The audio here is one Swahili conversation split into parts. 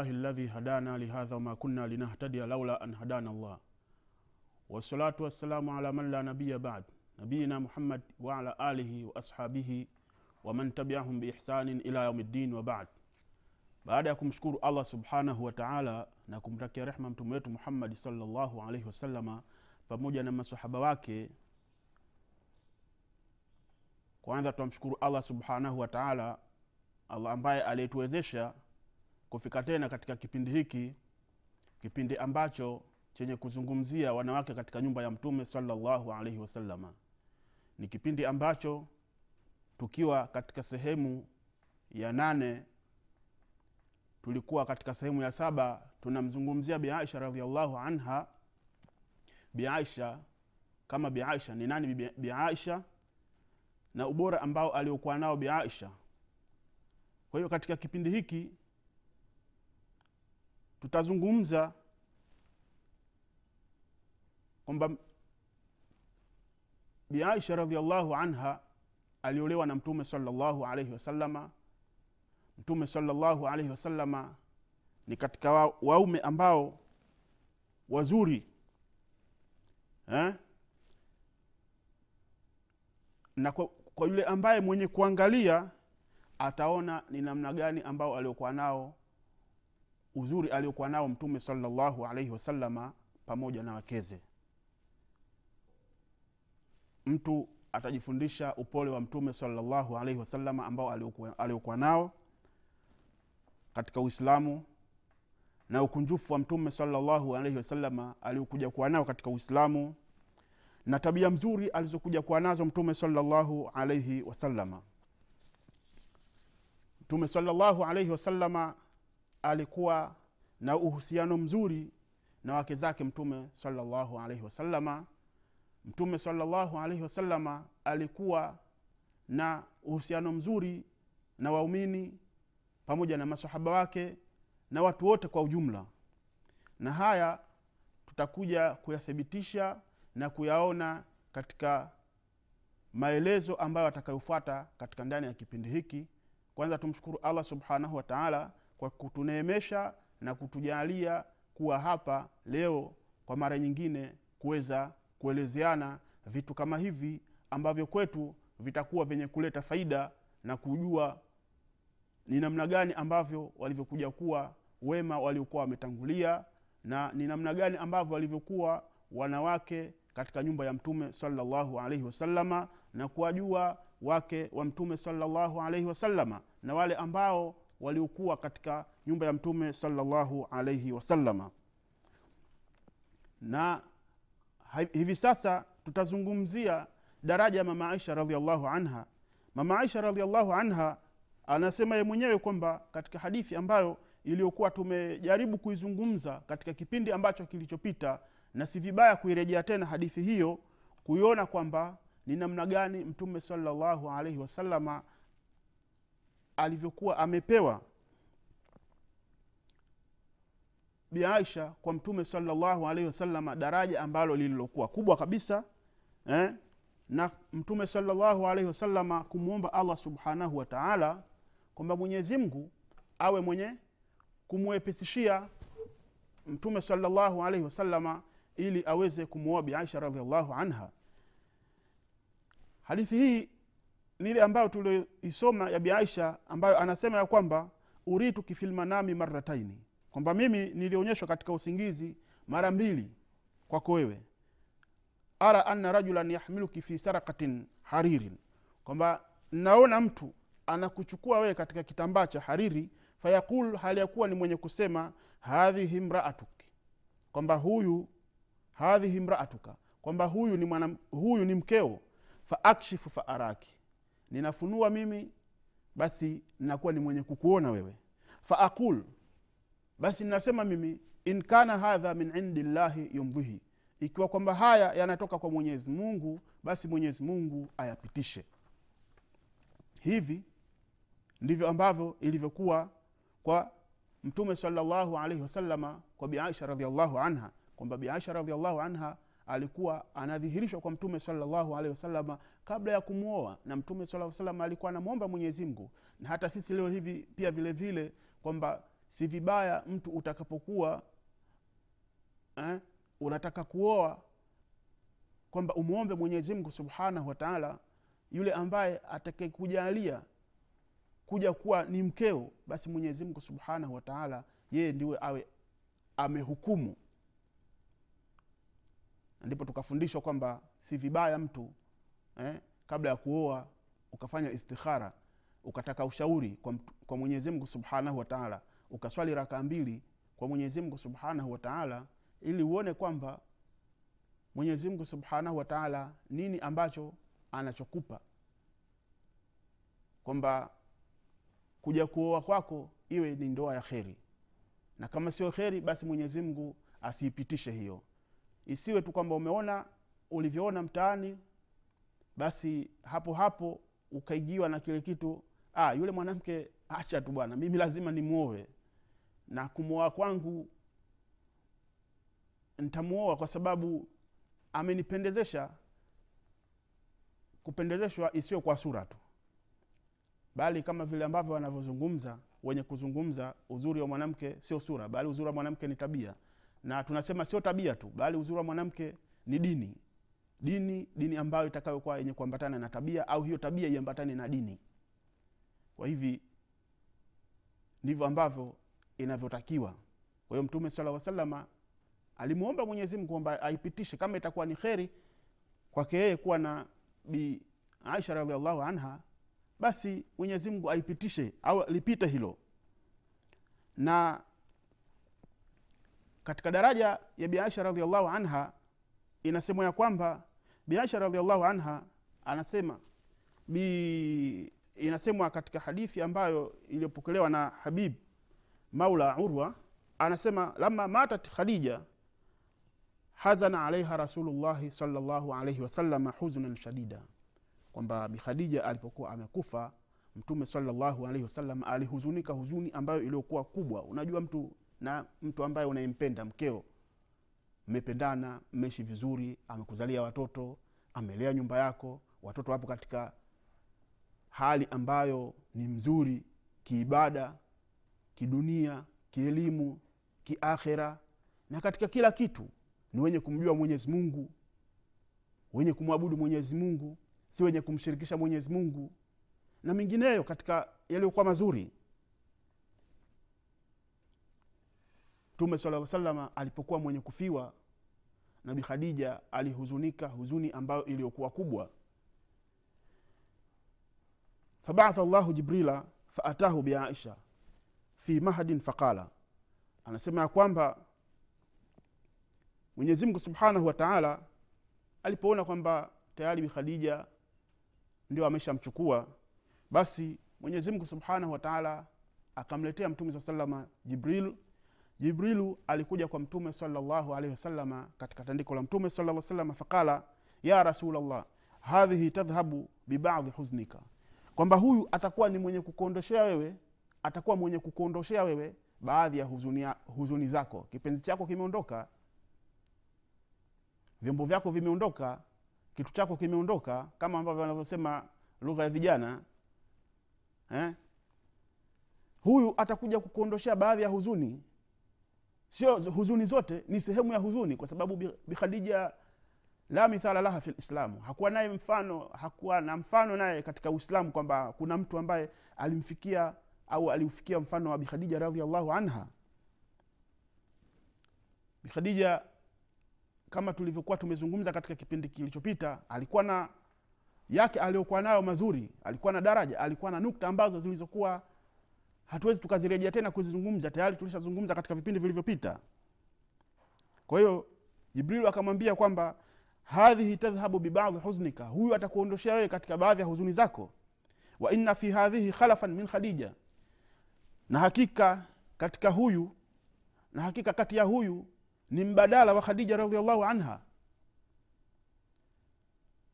alhamdulillahi ladhi hadana lihadha wama kunna linahtadia laula an hadana llah wassalatu wassalamu ala man la nabiya bad nabiyina muhammad waala alihi waashabihi waman tabiahum biihsanin ila yaumi ddin wabad baada ya kumshukuru allah subhanahu wa taala na kumtakia rehma mtume wetu muhammadi salllahu alaihi pamoja na masahaba wake kwanza tunamshukuru allah subhanahu wataala allah ambaye aliyetuwezesha kufika tena katika kipindi hiki kipindi ambacho chenye kuzungumzia wanawake katika nyumba ya mtume salllahu alaihi wasalama ni kipindi ambacho tukiwa katika sehemu ya nane tulikuwa katika sehemu ya saba tunamzungumzia biaisha radiallahu anha. Biaisha kama biaisha ni nani biaisha na ubora ambao aliokuwa nao biaisha kwa hiyo katika kipindi hiki tutazungumza kwamba biaisha radiallahu anha aliolewa na mtume salllahu alaihi wasalama mtume salllahu alaihi wasalama ni katika wa- waume ambao wazuri eh? na kwa, kwa yule ambaye mwenye kuangalia ataona ni namna gani ambao aliokuwa nao uzuri aliokuwa nao mtume salallahu alaihi wasalama pamoja na wakeze. Mtu atajifundisha upole wa mtume salallahu alaihi wasalama ambao aliokuwa nao katika uislamu na ukunjufu wa mtume salallahu alaihi wasalama aliokuja kuwa nao katika uislamu na tabia mzuri alizokuja kuwa nazo mtume salallahu alaihi wasalama mtume salallahu alaihi wasalama alikuwa na uhusiano mzuri na wake zake mtume salllahu alaihi wasalama mtume salllahu alaihi wasalama alikuwa na uhusiano mzuri na waumini pamoja na masahaba wake na watu wote kwa ujumla. Na haya tutakuja kuyathibitisha na kuyaona katika maelezo ambayo atakayofuata katika ndani ya kipindi hiki. Kwanza tumshukuru allah subhanahu wa taala kwa kutuneemesha na kutujalia kuwa hapa leo kwa mara nyingine kuweza kuelezeana vitu kama hivi ambavyo kwetu vitakuwa vyenye kuleta faida na kujua ni namna gani ambavyo walivyokuja kuwa wema waliokuwa wametangulia na ni namna gani ambavyo walivyokuwa wanawake katika nyumba ya mtume salallahu alaihi wasalama na kuwajua wake wa mtume salallahu alaihi wasalama na wale ambao waliokuwa katika nyumba ya mtume salllahu alaihi wasalama na hivi sasa tutazungumzia daraja ya mama aisha radiallahu anha. Mama aisha radiallahu anha anasema ye mwenyewe kwamba katika hadithi ambayo iliyokuwa tumejaribu kuizungumza katika kipindi ambacho kilichopita na si vibaya kuirejea tena hadithi hiyo kuiona kwamba ni namna gani mtume salllahu alaihi wasalama alivyokuwa amepewa bi aisha kwa mtume salllahu alaihi wasalama daraja ambalo lililokuwa kubwa kabisa eh? na mtume salllahu alaihi wasalama kumwomba allah subhanahu wa taala kwamba mwenyezi mungu awe mwenye kumwepesishia mtume salllahu alaihi wasalama ili aweze kumwoa bi aisha radiallahu anha hadithi hii ni ile ambayo tulioisoma ya bi aisha ambayo anasema ya kwamba uritu kifilmanami marataini kwamba mimi nilionyeshwa katika usingizi mara mbili kwako wewe. Ara anna rajulan yahmiluki fi sarakatin haririn. Kwamba naona mtu anakuchukua wewe katika kitambaa cha hariri fayaqul hali ya kuwa ni mwenye kusema hadhihi mraatuki kwamba huyu hadhihi mraatuka. Kwamba huyu ni mwana, huyu ni mkeo faakshifu faaraki ninafunua mimi basi nakuwa ni mwenye kukuona wewe. Faaqul basi ninasema mimi in kana hadha min indi llahi yumdhihi. Ikiwa kwamba haya yanatoka kwa mwenyezi mungu basi mwenyezi mungu ayapitishe. Hivi ndivyo ambavyo ilivyokuwa kwa mtume salllahu alaihi wasalama kwa biaisha radiallahu anha kwamba biaisha radiallahu anha alikuwa anadhihirishwa kwa mtume salallahu alehi wasalama kabla ya kumwoa na mtume saa salam alikuwa anamwomba mwenyezi mungu. Na hata sisi leo hivi pia vile vile kwamba si vibaya mtu utakapokuwa eh, unataka kuoa kwamba umwombe mwenyezi mungu subhanahu wataala yule ambaye atakayekujalia kuja kuwa ni mkeo basi mwenyezi mungu subhanahu wataala yeye ndiwe awe amehukumu ndipo tukafundishwa kwamba si vibaya mtu eh, kabla ya kuoa ukafanya istikhara ukataka ushauri kwa, kwa mwenyezi mungu subhanahu wataala ukaswali raka mbili kwa mwenyezi mungu subhanahu wataala ili uone kwamba mwenyezi mungu subhanahu wataala nini ambacho anachokupa. Kwamba kuja kuoa kwako iwe ni ndoa ya kheri. Na kama sio kheri basi mwenyezi mungu asiipitishe hiyo isiwe tu kwamba umeona ulivyoona mtaani basi hapo hapo ukaigiwa na kile kitu ah, yule mwanamke acha tu bwana mimi lazima nimwoe na kumwoa kwangu ntamwoa kwa sababu amenipendezesha kupendezeshwa isiwe kwa sura tu. Bali kama vile ambavyo wanavyozungumza wenye kuzungumza uzuri wa mwanamke sio sura bali uzuri wa mwanamke ni tabia na tunasema sio tabia tu bali uzuri wa mwanamke ni dini. Dini dini ambayo itakayokuwa yenye kuambatana na tabia au hiyo tabia iambatane na dini. Kwa hivi ndivyo ambavyo inavyotakiwa. Kwa hiyo mtume sala salama alimwomba mwenyezi mungu kwamba aipitishe kama itakuwa ni kheri kwake yeye kuwa na bi aisha radiallahu anha basi mwenyezi mungu aipitishe au lipite hilo. Na katika daraja ya biasha radiallahu anha inasemwa ya kwamba biasha radiallahu anha anasema bi inasemwa katika hadithi ambayo iliyopokelewa na habib maula urwa anasema lama matat khadija hazana alaiha rasulullahi salllahu alaihi wasalama huznan shadida. Kwamba bikhadija alipokuwa amekufa mtume salllahu alaihi wasallam alihuzunika huzuni ambayo iliyokuwa kubwa. Unajua mtu na mtu ambaye unayempenda mkeo. Mmependana mmeishi vizuri amekuzalia watoto amelea nyumba yako watoto wapo katika hali ambayo ni mzuri kiibada kidunia kielimu kiakhera. Na katika kila kitu ni wenye kumjua mwenyezi mungu wenye kumwabudu mwenyezi mungu si wenye kumshirikisha mwenyezi mungu. Na mengineyo katika yaliyokuwa mazuri mtume sala salama alipokuwa mwenye kufiwa nabi khadija alihuzunika huzuni ambayo iliyokuwa kubwa. Fabaatha llahu jibrila faatahu biaisha fi mahadin faqala anasema ya kwamba mwenyezi subhanahu wa taala alipoona kwamba tayari bi khadija ndio ameshamchukua basi mwenyezi mungu subhanahu wa taala akamletea mtume saa salama jibril jibrilu alikuja kwa mtume salllahu alaihi wasalama katika tandiko la mtume salama faqala ya rasulllah hadhihi tadhhabu bibadhi huznika. Kwamba huyu atakuwa ni mwenye kukuondoshea wewe atakuwa mwenye kukuondoshea wewe baadhi ya huzuni, huzuni zako. Kipenzi chako kimeondoka vyombo vyako vimeondoka kitu chako kimeondoka kama ambavyo wanavyosema lugha ya vijana eh? huyu atakuja kukuondoshea baadhi ya huzuni sio huzuni zote ni sehemu ya huzuni kwa sababu bikhadija la mithala laha fi lislamu hakuwa naye mfano hakuwa na mfano naye katika uislamu kwamba kuna mtu ambaye alimfikia au aliufikia mfano wa bikhadija radiallahu anha. Bikhadija kama tulivyokuwa tumezungumza katika kipindi kilichopita alikuwa na yake aliyokuwa nayo mazuri alikuwa na daraja alikuwa na nukta ambazo zilizokuwa hatuwezi tukazirejea tena kuzizungumza tayari tulishazungumza katika vipindi vilivyopita. Kwa hiyo jibrilu akamwambia kwamba hadhihi tadhhabu bibadhi huznika. Huyu atakuondoshea wewe katika baadhi ya huzuni zako. Wa inna fi hadhihi khalafan min khadija. Na hakika katika huyu na hakika kati ya huyu ni mbadala wa khadija radiallahu anha.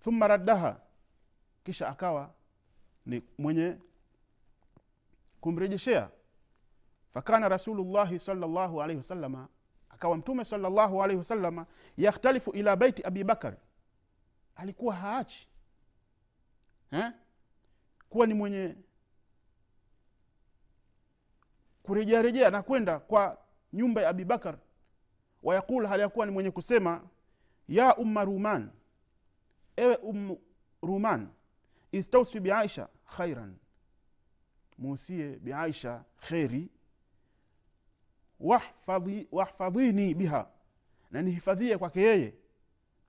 Thumma raddaha. Kisha akawa ni mwenye kumrejeshea. Fakana rasulullahi salllahu alaihi wasalama akawa mtume salllahu alaihi wasalama yakhtalifu ila baiti abi bakar. Alikuwa haachi eh? kuwa ni mwenye kurejearejea na kwenda kwa nyumba ya abibakar wayaqul hali ya kuwa ni mwenye kusema ya umma ruman ewe um ruman istausi biaisha khairan muusie biaisha kheri wahfadhi- wahfadhini biha na nihifadhie kwake yeye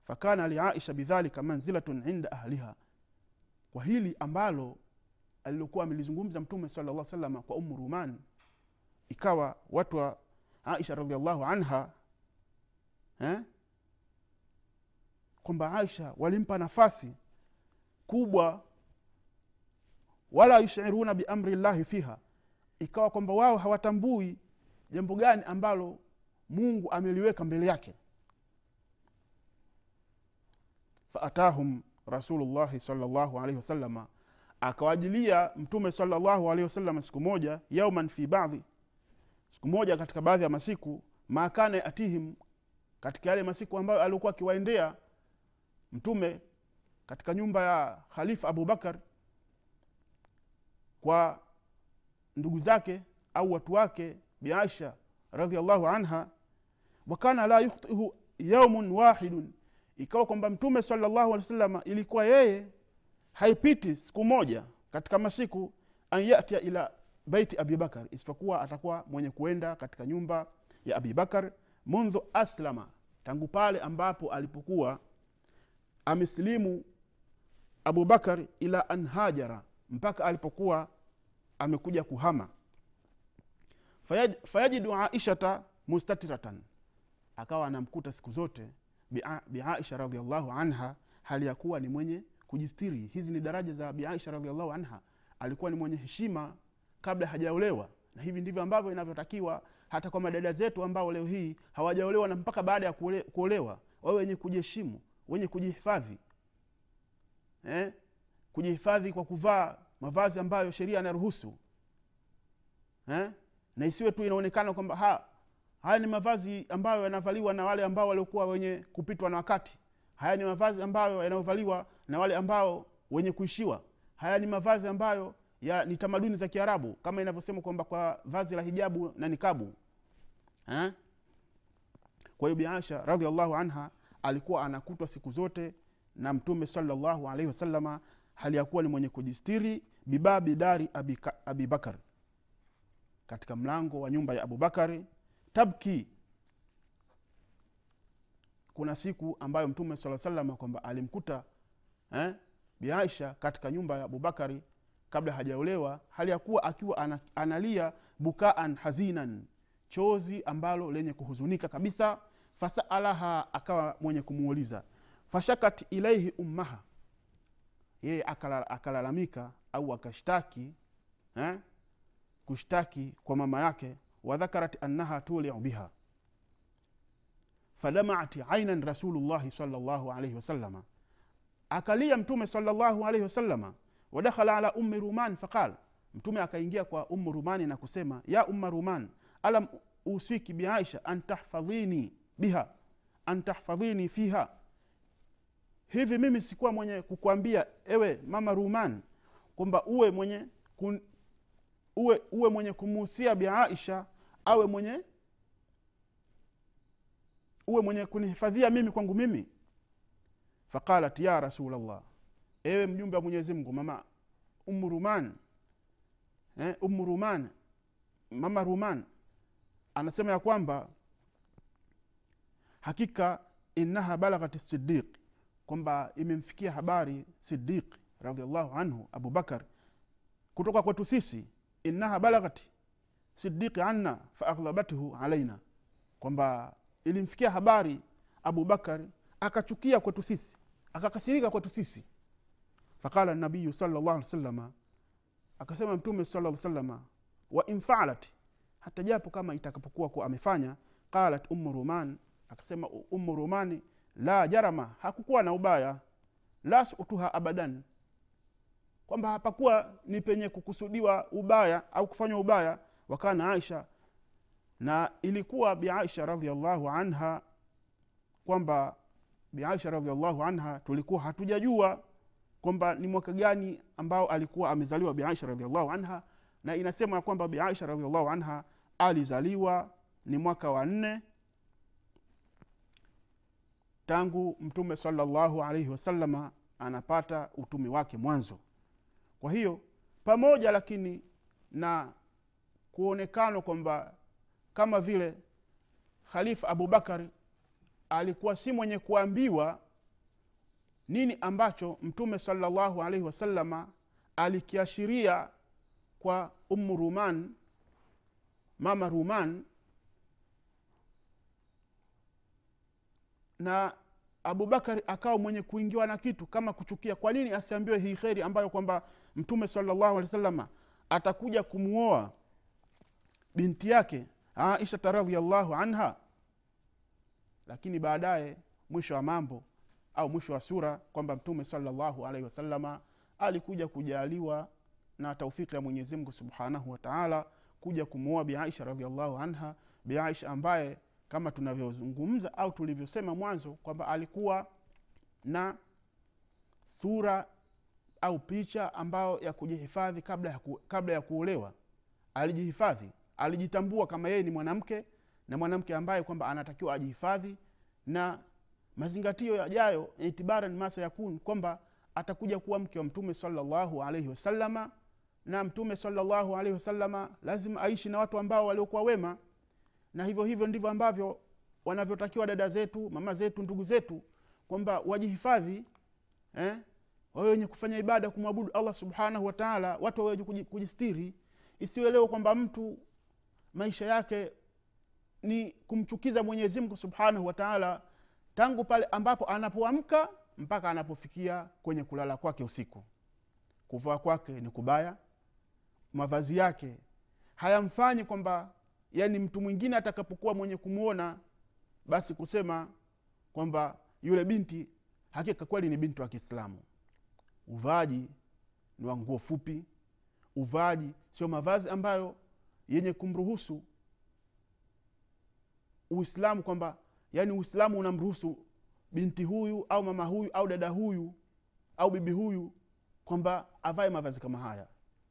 fakana liaisha bidhalika manzilatun inda ahliha kwa hili ambalo alilokuwa amelizungumza mtume sala llah salama kwa umu ruman ikawa watu wa aisha radiallahu anha eh? kwamba aisha walimpa nafasi kubwa wala yushiruna biamri llahi fiha. Ikawa kwamba wao hawatambui jambo gani ambalo mungu ameliweka mbele yake. Faatahum rasulullahi salllahu alaihi wasalama akawajilia mtume salllahu alaihi wasalama siku moja yauman fi badhi siku moja katika baadhi ya masiku makana yatihim katika yale masiku ambayo aliokuwa akiwaendea mtume katika nyumba ya khalifa abubakar kwa ndugu zake au watu wake biaisha radiallahu anha wakana la yukhtihu yaumun wahidun. Ikawa kwamba mtume salllahu alehi wasalama ilikuwa yeye haipiti siku moja katika masiku an yatia ila baiti abibakar isipokuwa atakuwa mwenye kuenda katika nyumba ya abibakar mundhu aslama tangu pale ambapo alipokuwa amesilimu abubakar ila an hajara mpaka alipokuwa amekuja kuhama. Fayajidu aishata mustatiratan akawa anamkuta siku zote biaisha biaisha radiallahu anha hali ya kuwa ni mwenye kujistiri. Hizi ni daraja za biaisha radiallahu anha. Alikuwa ni mwenye heshima kabla hajaolewa na hivi ndivyo ambavyo inavyotakiwa hata kwa madada zetu ambao leo hii hawajaolewa na mpaka baada ya kuolewa wawe wenye kujiheshimu wenye kujihifadhi. Eh? Kujihifadhi kwa kuvaa mavazi ambayo sheria anaruhusu eh? na isiwe tu inaonekana kwamba ha, haya ni mavazi ambayo yanavaliwa na wale ambao waliokuwa wenye kupitwa na wakati haya ni mavazi ambayo yanayovaliwa na wale ambao wenye kuishiwa haya ni mavazi ambayo ya ni tamaduni za kiarabu kama inavyosema kwamba kwa vazi la hijabu na nikabu eh? kwa hiyo biasha radiallahu anha alikuwa anakutwa siku zote na mtume salllahu alaihi wasalama hali ya kuwa ni mwenye kujistiri bibabi dari abika- abibakar katika mlango wa nyumba ya abubakari tabki. Kuna siku ambayo mtume saa salama kwamba alimkuta eh, biaisha katika nyumba ya abubakari kabla hajaolewa hali ya kuwa akiwa analia bukaan hazinan chozi ambalo lenye kuhuzunika kabisa. Fasaalaha akawa mwenye kumuuliza fashakat ilaihi ummaha yeye akalalamika au akashtaki eh, kushtaki kwa mama yake wadhakarat annaha tuliu biha. Fadamaat ainan rasulullahi salllahu alaihi wasalama akalia mtume salllahu alaihi wasalama wadakhala ala ummi ruman faqal. Mtume akaingia kwa ummu rumani na kusema ya umma ruman alam uswiki biaisha an tahfadhini biha an fiha hivi mimi sikuwa mwenye kukwambia ewe mama ruman kwamba uwe mwenye kun, uwe, uwe mwenye kumuhusia biaisha awe mwenye uwe mwenye kunihifadhia mimi kwangu mimi? Faqalat ya rasulllah ewe mjumbe wa mwenyezi mungu mama umu ruman eh, umu ruman mama ruman anasema ya kwamba hakika innaha balaghat sidiq kwamba imemfikia habari sidiq radiallahu anhu abubakar kutoka kwetu sisi innaha balaghat sidiqi anna faaghlabathu alaina kwamba ilimfikia habari abubakar akachukia kwetu sisi akakasirika kwetu sisi. Faqala nabiyu salllah alih salama akasema mtume sala salama wa infalat hata japo kama itakapokuwa kuwa amefanya qalat ummu ruman akasema ummu rumani la jarama hakukuwa na ubaya. La sutuha abadan. Kwamba hapakuwa ni penye kukusudiwa ubaya au kufanywa ubaya. Wakana aisha. Na ilikuwa biaisha radiallahu anha kwamba biaisha radiallahu anha tulikuwa hatujajua kwamba ni mwaka gani ambao alikuwa amezaliwa biaisha radiallahu anha. Na inasema ya kwamba biaisha radiallahu anha alizaliwa ni mwaka wa nne tangu mtume salallahu alaihi wasalama anapata utumi wake mwanzo. Kwa hiyo pamoja lakini na kuonekana kwamba kama vile khalifa abubakari alikuwa si mwenye kuambiwa nini ambacho mtume salallahu alaihi wasalama alikiashiria kwa ummu ruman mama ruman na abubakari akawa mwenye kuingiwa na kitu kama kuchukia. Kwa nini asiambiwe hii kheri ambayo kwamba mtume salllahu alehi wasalama atakuja kumwoa binti yake aishata radiallahu anha? Lakini baadaye mwisho wa mambo au mwisho wa sura kwamba mtume salllahu alaihi wasalama alikuja kujaliwa na taufiki ya mwenyezimngu subhanahu wataala kuja kumwoa biaisha radiallahu anha biaisha ambaye kama tunavyozungumza au tulivyosema mwanzo kwamba alikuwa na sura au picha ambayo ya kujihifadhi kabla ya, ku, kabla ya kuolewa. Alijihifadhi alijitambua kama yeye ni mwanamke na mwanamke ambaye kwamba anatakiwa ajihifadhi na mazingatio yajayo itibaran masa yakun kwamba atakuja kuwa mke wa mtume salallahu alaihi wasalama na mtume salallahu alaihi wasalama lazima aishi na watu ambao waliokuwa wema na hivyo hivyo ndivyo ambavyo wanavyotakiwa dada zetu mama zetu ndugu zetu kwamba wajihifadhi eh? wawe wenye kufanya ibada kumwabudu allah subhanahu wataala watu wawe kujistiri isiwelewa kwamba mtu maisha yake ni kumchukiza mwenyezi mungu subhanahu wataala tangu pale ambapo anapoamka mpaka anapofikia kwenye kulala kwake usiku kuvaa kwake ni kubaya mavazi yake hayamfanyi kwamba yani mtu mwingine atakapokuwa mwenye kumwona basi kusema kwamba yule binti hakika kweli ni binti wa kiislamu. Uvaaji ni wa nguo fupi. Uvaaji sio mavazi ambayo yenye kumruhusu uislamu kwamba yaani uislamu unamruhusu binti huyu au mama huyu au dada huyu au bibi huyu kwamba avae mavazi kama haya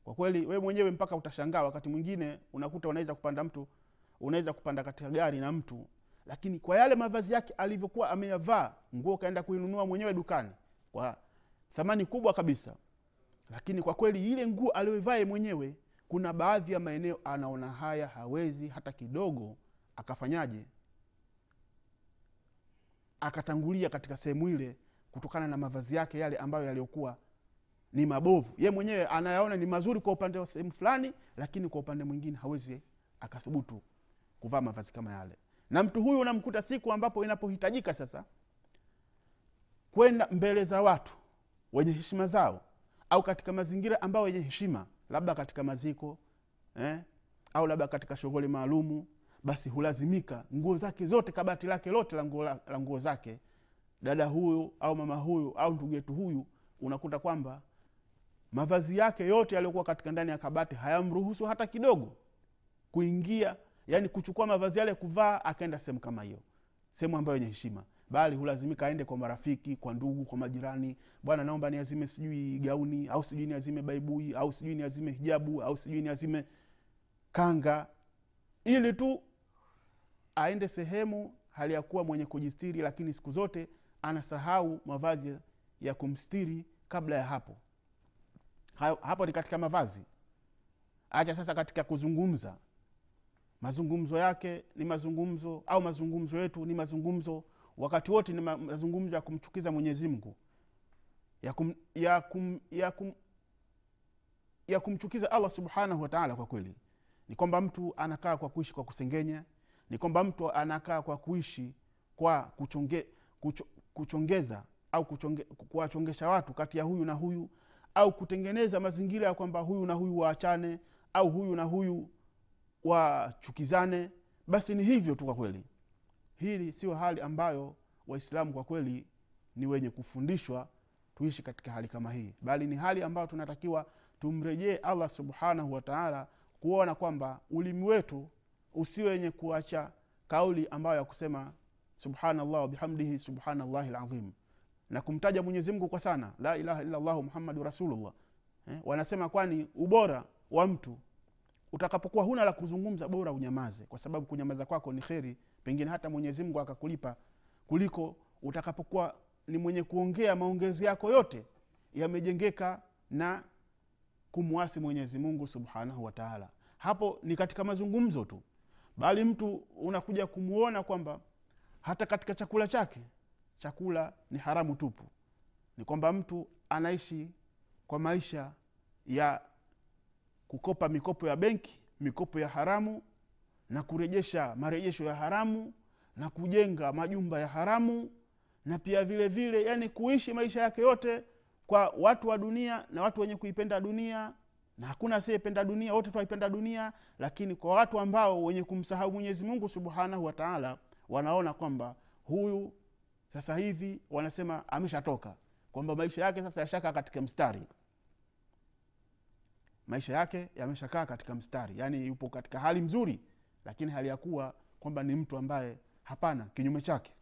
kwa kweli we mwenyewe mpaka utashangaa wakati mwingine unakuta unaweza kupanda mtu unaweza kupanda katika gari na mtu. Lakini kwa yale mavazi yake alivyokuwa ameyavaa nguo ukaenda kuinunua mwenyewe dukani kwa thamani kubwa kabisa. Lakini kwa kweli ile nguo aliyoivaa mwenyewe kuna baadhi ya maeneo anaona haya hawezi hata kidogo akafanyaje? Akatangulia katika sehemu ile kutokana na mavazi yake yale ambayo yaliyokuwa ni mabovu ye mwenyewe anayaona ni mazuri kwa upande wa sehemu fulani lakini kwa upande mwingine hawezi akathubutu kuvaa mavazi kama yale na mtu huyu unamkuta siku ambapo inapohitajika sasa kwenda mbele za watu wenye heshima zao au katika mazingira ambayo yenye heshima labda katika maziko eh? au labda katika shughuli maalumu basi hulazimika nguo zake zote kabati lake lote la nguo, zake dada huyu au mama huyu au ndugu yetu huyu unakuta kwamba mavazi yake yote yaliyokuwa katika ndani ya kabati hayamruhusu hata kidogo kuingia yani kuchukua mavazi yale kuvaa akaenda sehemu kama hiyo sehemu ambayo yenye heshima. Bali hulazimika aende kwa marafiki kwa ndugu kwa majirani. Bwana naomba niazime sijui gauni au sijui niazime baibui au sijui niazime hijabu au sijui niazime kanga ili tu aende sehemu hali ya kuwa mwenye kujistiri lakini siku zote anasahau mavazi ya kumstiri kabla ya hapo hapo, ni katika mavazi. Acha sasa katika kuzungumza. Mazungumzo yake ni mazungumzo au mazungumzo yetu ni mazungumzo. Wakati wote ni mazungumzo ya kumchukiza mwenyezi mungu. Ya, kum, ya, kum, ya, kum, ya kumchukiza allah subhanahu wataala kwa kweli. Ni kwamba mtu anakaa kwa kuishi kwa kusengenya. Ni kwamba mtu anakaa kwa kuishi kwa kuchonge, kucho, kuchongeza au kuwachongesha watu kati ya huyu na huyu au kutengeneza mazingira ya kwamba huyu na huyu waachane au huyu na huyu wachukizane basi ni hivyo tu kwa kweli. Hili sio hali ambayo waislamu kwa kweli ni wenye kufundishwa tuishi katika hali kama hii bali ni hali ambayo tunatakiwa tumrejee allah subhanahu wataala kuona kwamba ulimi wetu usiwe wenye kuacha kauli ambayo ya kusema subhanallah wabihamdihi subhanallahi lazim na kumtaja mwenyezi mungu kwa sana. La ilaha illallahu muhammadu rasulullah. Eh, wanasema kwani ubora wa mtu utakapokuwa huna la kuzungumza bora unyamaze kwa sababu kunyamaza kwako ni kheri pengine hata mwenyezi mungu akakulipa kuliko utakapokuwa ni mwenye kuongea maongezi yako yote yamejengeka na kumwasi mwenyezi mungu subhanahu wataala hapo ni katika mazungumzo tu. Bali mtu unakuja kumwona kwamba hata katika chakula chake chakula ni haramu tupu. Ni kwamba mtu anaishi kwa maisha ya kukopa mikopo ya benki mikopo ya haramu na kurejesha marejesho ya haramu na kujenga majumba ya haramu na pia vile vile yani kuishi maisha yake yote kwa watu wa dunia na watu wenye kuipenda dunia na hakuna asiyependa dunia wote twaipenda dunia lakini kwa watu ambao wenye kumsahau mwenyezi mungu subhanahu wataala wanaona kwamba huyu sasa hivi wanasema ameshatoka kwamba maisha yake sasa yashakaa katika mstari. Maisha yake yameshakaa katika mstari. Yaani yupo katika hali mzuri lakini hali ya kuwa kwamba ni mtu ambaye hapana kinyume chake.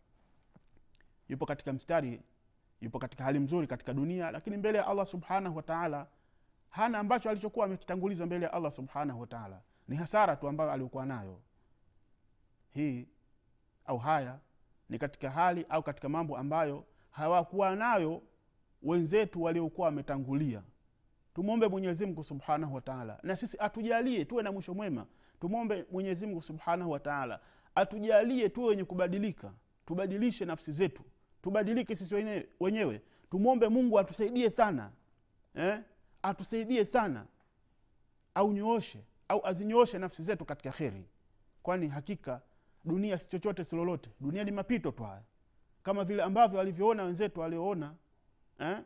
Yupo katika mstari yupo katika hali mzuri katika dunia lakini mbele ya allah subhanahu wataala hana ambacho alichokuwa amekitanguliza mbele ya allah subhanahu wataala ni hasara tu ambayo aliokuwa nayo. Hii au haya ni katika hali au katika mambo ambayo hawakuwa nayo wenzetu waliokuwa wametangulia. Tumwombe mwenyezimngu subhanahu wataala na sisi atujalie tuwe na mwisho mwema. Tumwombe mwenyezimngu subhanahu wataala atujalie tuwe wenye kubadilika. Tubadilishe nafsi zetu. Tubadilike sisi wenyewe, tumwombe mungu atusaidie sana. Eh? atusaidie sana. Au au azinyooshe nafsi zetu katika kheri. Kwani hakika dunia si chochote si lolote. Dunia ni mapito tu haya. Kama vile ambavyo walivyoona wenzetu walioona eh?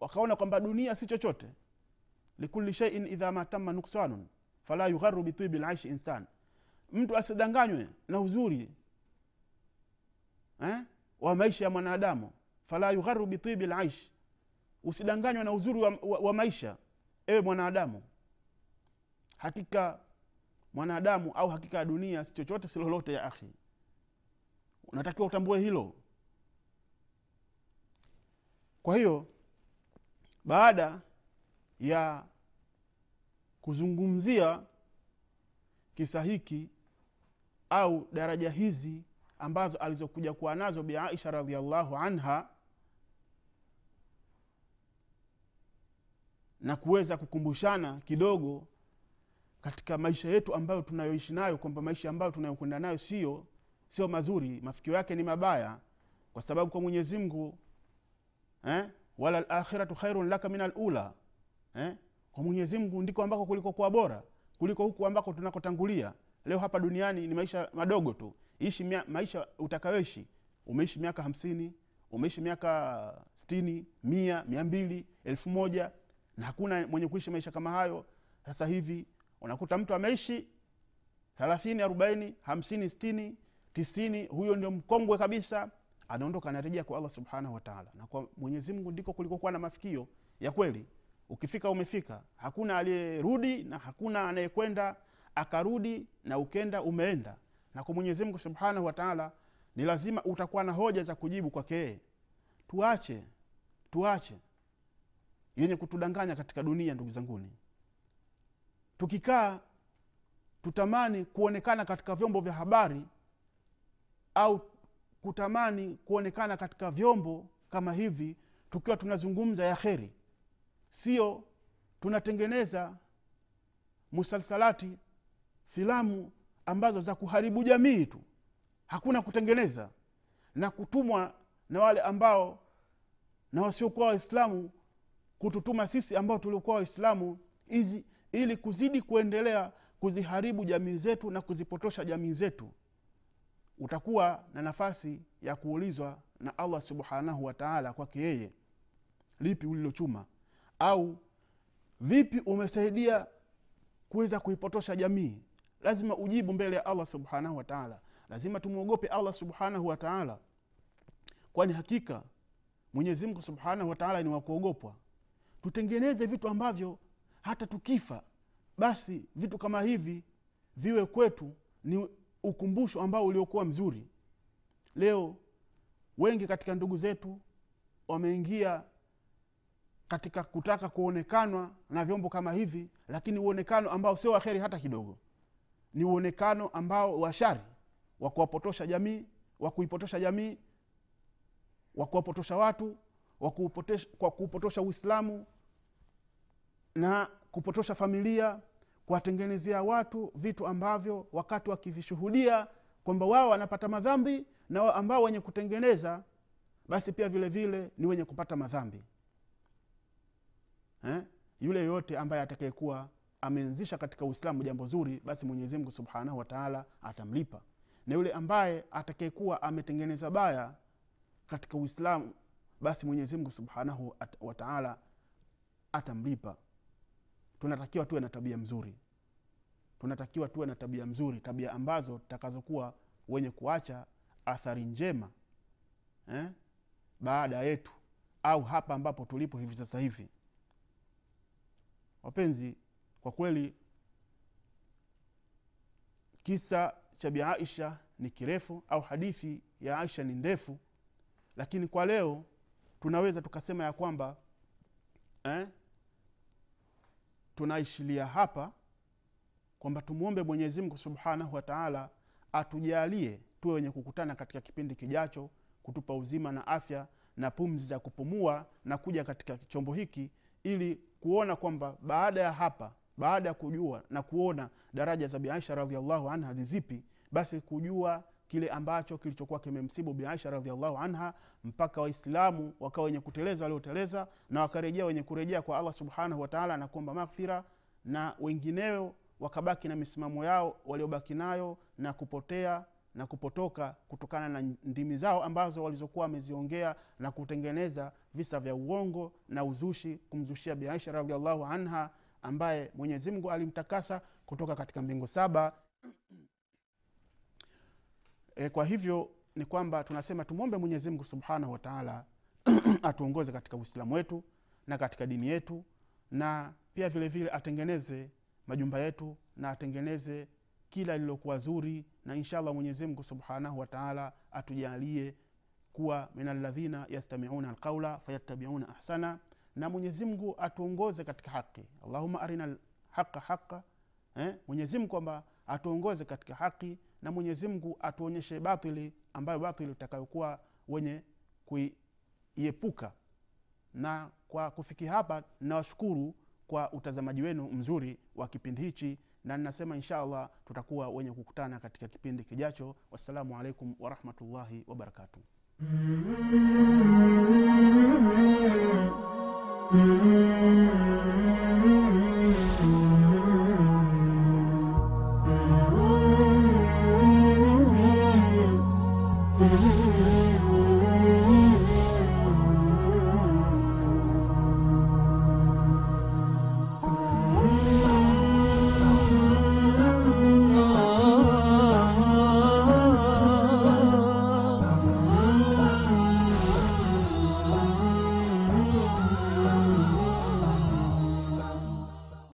wakaona kwamba dunia si chochote. Likuli sheiin idha matama nuksanun fala yugharu bitibi laishi insan mtu asidanganywe na uzuri eh? wa maisha ya mwanadamu fala yugharu bitibi laishi usidanganywe na uzuri wa, wa, wa maisha ewe mwanadamu. Hakika mwanadamu au hakika ya dunia si chochote si lolote ya akhi. Unatakiwa utambue hilo. Kwa hiyo baada ya kuzungumzia kisa hiki au daraja hizi ambazo alizokuja kuwa nazo bi aisha radiallahu anha na kuweza kukumbushana kidogo katika maisha yetu ambayo tunayoishi nayo kwamba maisha ambayo tunayokwenda nayo sio sio mazuri. Mafikio yake ni mabaya kwa sababu kwa mwenyezi mungu eh, wala lakhiratu khairun laka min alula eh, kwa mwenyezi mungu ndiko ambako kuliko kuwa bora kuliko huku ambako tunakotangulia. Leo hapa duniani ni maisha madogo tu. Ishi mia, maisha utakayoishi umeishi miaka hamsini umeishi miaka stini mia mia mbili elfu moja na hakuna mwenye kuishi maisha kama hayo. Sasa hivi unakuta mtu ameishi thelathini arobaini hamsini stini tisini huyo ndio mkongwe kabisa anaondoka anarejea kwa allah subhanahu wataala na kwa mwenyezi mungu ndiko kulikokuwa na mafikio ya kweli. Ukifika umefika. Hakuna aliyerudi na hakuna anayekwenda akarudi na ukenda umeenda. Na kwa mwenyezi mungu subhanahu wataala ni lazima utakuwa na hoja za kujibu kwakee tuache tuache. Yenye kutudanganya katika dunia ndugu zanguni tukikaa tutamani kuonekana katika vyombo vya habari au kutamani kuonekana katika vyombo kama hivi tukiwa tunazungumza ya kheri. Sio tunatengeneza musalsalati filamu ambazo za kuharibu jamii tu. Hakuna kutengeneza. Na kutumwa na wale ambao na wasiokuwa waislamu kututuma sisi ambao tuliokuwa waislamu hizi ili kuzidi kuendelea kuziharibu jamii zetu na kuzipotosha jamii zetu utakuwa na nafasi ya kuulizwa na allah subhanahu wataala kwake yeye lipi ulilochuma? Au vipi umesaidia kuweza kuipotosha jamii? Lazima ujibu mbele ya allah subhanahu wataala lazima tumwogope allah subhanahu wataala kwani hakika mwenyezimngu subhanahu wataala ni wakuogopwa tutengeneze vitu ambavyo hata tukifa basi vitu kama hivi viwe kwetu ni ukumbusho ambao uliokuwa mzuri. Leo wengi katika ndugu zetu wameingia katika kutaka kuonekanwa na vyombo kama hivi lakini uonekano ambao sio waheri hata kidogo. Ni uonekano ambao washari wa kuwapotosha jamii wa kuipotosha jamii wa kuwapotosha watu wa kuupotesha- kwa kuupotosha uislamu na kupotosha familia kuwatengenezea watu vitu ambavyo wakati wakivishuhudia kwamba wao wanapata madhambi na wao ambao wenye kutengeneza basi pia vile vile ni wenye kupata madhambi. Eh? yule yoyote ambaye atakayekuwa ameanzisha katika uislamu jambo zuri basi mwenyezi mungu subhanahu wataala atamlipa. Na yule ambaye atakayekuwa ametengeneza baya katika uislamu basi mwenyezi mungu subhanahu wataala atamlipa tunatakiwa tuwe na tabia mzuri tunatakiwa tuwe na tabia mzuri tabia ambazo tutakazokuwa wenye kuacha athari njema eh? baada yetu au hapa ambapo tulipo hivi sasa hivi wapenzi kwa kweli kisa cha bi aisha ni kirefu au hadithi ya aisha ni ndefu lakini kwa leo tunaweza tukasema ya kwamba eh, tunaishilia hapa kwamba tumwombe mwenyezi mungu subhanahu wa taala atujalie tuwe wenye kukutana katika kipindi kijacho kutupa uzima na afya na pumzi za kupumua na kuja katika chombo hiki ili kuona kwamba baada ya hapa baada ya kujua na kuona daraja za biaisha radiallahu anha zizipi, basi kujua kile ambacho kilichokuwa kimemsibu biaisha radiallahu anha mpaka waislamu wakawa wenye kuteleza walioteleza na wakarejea wenye kurejea kwa allah subhanahu wataala na kuomba maghfira na wengineo wakabaki na misimamo yao waliobaki nayo na kupotea na kupotoka kutokana na ndimi zao ambazo walizokuwa wameziongea na kutengeneza visa vya uongo na uzushi kumzushia biaisha radiallahu anha ambaye mwenyezi mungu alimtakasa kutoka katika mbingu saba e, kwa hivyo ni kwamba tunasema tumwombe mwenyezi mungu subhanahu wataala atuongoze katika uislamu wetu na katika dini yetu na pia vile vile atengeneze majumba yetu na atengeneze kila lililokuwa zuri na inshallah mwenyezi mungu subhanahu wataala atujalie kuwa min alladhina yastamiuna alqaula fayattabiuna ahsana na mwenyezi mungu atuongoze katika haki allahuma arina haqa haqa eh? mwenyezi kwamba atuongoze katika haki na mwenyezi mungu atuonyeshe batili ambayo batili utakayokuwa wenye kuiepuka. Na kwa kufikia hapa nawashukuru kwa utazamaji wenu mzuri wa kipindi hichi na ninasema insha allah tutakuwa wenye kukutana katika kipindi kijacho. Wassalamu alaikum warahmatullahi wabarakatuh